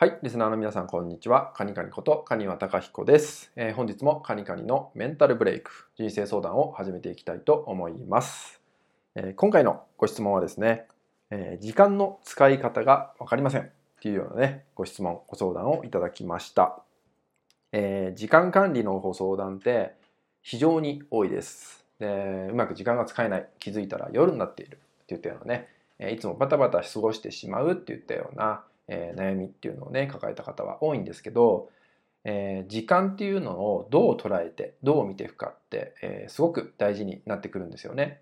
はい、リスナーの皆さん、こんにちは。カニカニこと、カニワタカヒコです、えー本日もカニカニのメンタルブレイク、人生相談を始めていきたいと思います。えー今回のご質問はですね、えー時間の使い方がわかりませんっていうようなね、ご質問、ご相談をいただきました。え時間管理のご相談って非常に多いです。でうまく時間が使えない、気づいたら夜になっているっていったようなね、えいつもバタバタ過ごしてしまうっていったような、えー悩みっていうのをね抱えた方は多いんですけど、えー時間っていうのをどう捉えてどう見ていくかって、えーすごく大事になってくるんですよね。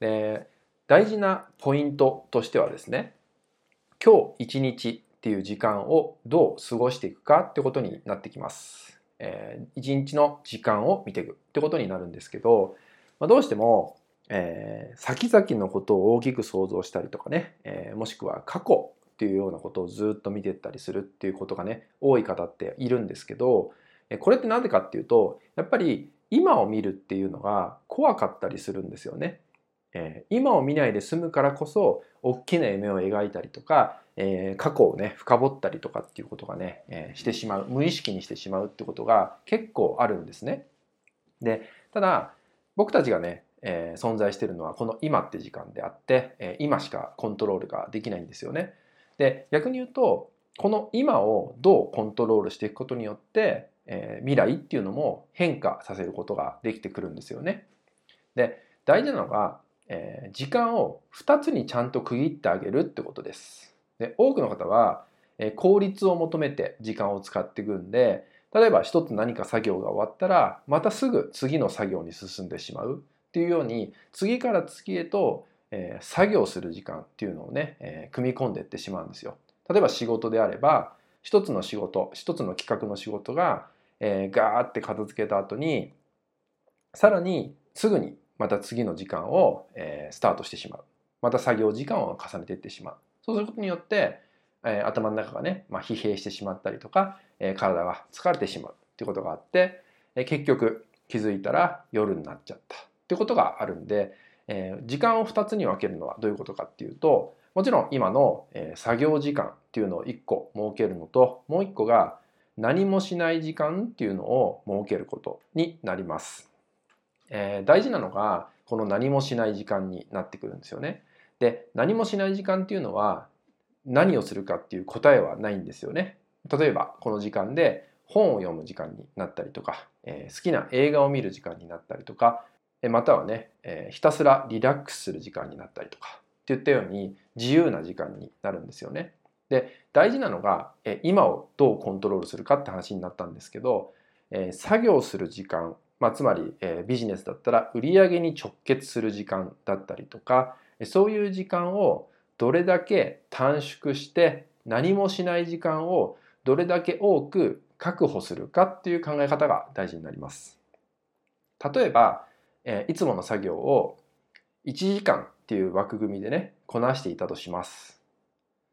で大事なポイントとしてはですね今日一日っていう時間をどう過ごしていくかってことになってきます。えー一日の時間を見ていくってことになるんですけど、まあ、どうしてもえー先々のことを大きく想像したりとかね、えーもしくは過去っていうようなことをずっと見てったりするっていうことがね多い方っているんですけどこれって何でかっていうとやっぱり今を見るっていうのが怖かったりするんですよね。えー今を見ないで済むからこそ大きな夢を描いたりとか、えー過去をね深掘ったりとかっていうことがね、えーしてしまう無意識にしてしまうってことが結構あるんですね。でただ僕たちがねえー存在してるのはこの今って時間であって、えー今しかコントロールができないんですよね。で逆に言うとこの今をどうコントロールしていくことによって、えー未来っていうのも変化させることができてくるんですよね。で大事なのが、えー時間を2つにちゃんと区切ってあげるってことです。で多くの方は、えー効率を求めて時間を使っていくんで例えば一つ何か作業が終わったらまたすぐ次の作業に進んでしまうっていうように次から次へと、えー作業する時間っていうのをね、えー組み込んでいってしまうんですよ。例えば仕事であれば一つの仕事一つの企画の仕事が、えーガーって片付けた後にさらにすぐにまた次の時間を、えースタートしてしまうまた作業時間を重ねていってしまうそうすることによって、えー頭の中がね、まあ、疲弊してしまったりとか、えー体が疲れてしまうっていうことがあって、えー結局気づいたら夜になっちゃったってことがあるんで、えー時間を2つに分けるのはどういうことかっていうともちろん今の、えー作業時間っていうのを1個設けるのともう1個が何もしない時間っていうのを設けることになります。えー大事なのがこの何もしない時間になってくるんですよね。で何もしない時間っていうのは何をするかっていう答えはないんですよね。例えばこの時間で本を読む時間になったりとか、えー好きな映画を見る時間になったりとかまたはね、えーひたすらリラックスする時間になったりとかっていったように自由な時間になるんですよね。で大事なのが、え今をどうコントロールするかって話になったんですけど、え作業する時間、まあ、つまり、えビジネスだったら売上に直結する時間だったりとかそういう時間をどれだけ短縮して何もしない時間をどれだけ多く確保するかっていう考え方が大事になります。例えば、えーいつもの作業を1時間っていう枠組みでねこなしていたとします。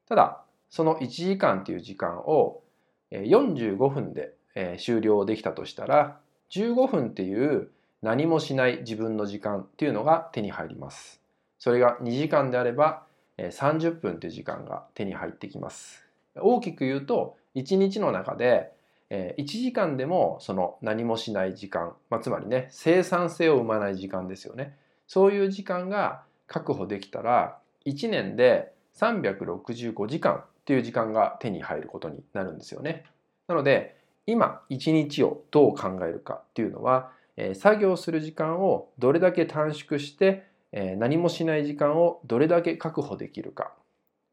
ただその1時間っていう時間をえ45分でえ終了できたとしたら15分っていう何もしない自分の時間っていうのが手に入ります。それが2時間であればえ30分という時間が手に入ってきます。大きく言うと1日の中でえー1時間でもその何もしない時間、まあ、つまりね生産性を生まない時間ですよねそういう時間が確保できたら1年で365時間っていう時間が手に入ることになるんですよね。なので今1日をどう考えるかっていうのは、えー作業する時間をどれだけ短縮して、えー何もしない時間をどれだけ確保できるか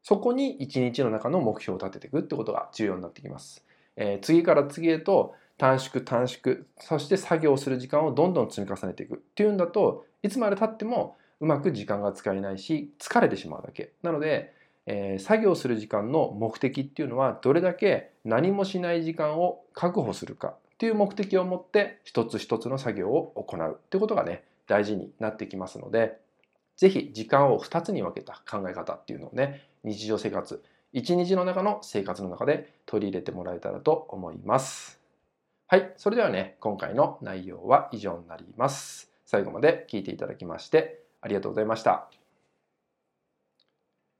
そこに1日の中の目標を立てていくってことが重要になってきます。えー次から次へと短縮短縮そして作業する時間をどんどん積み重ねていくっていうんだといつまでたってもうまく時間が使えないし疲れてしまうだけ。なので、えー作業する時間の目的っていうのはどれだけ何もしない時間を確保するかっていう目的を持って一つ一つの作業を行うってことがね大事になってきますのでぜひ時間を2つに分けた考え方っていうのをね日常生活一日の中の生活の中で取り入れてもらえたらと思います。はい、それではね、今回の内容は以上になります。最後まで聞いていただきましてありがとうございました。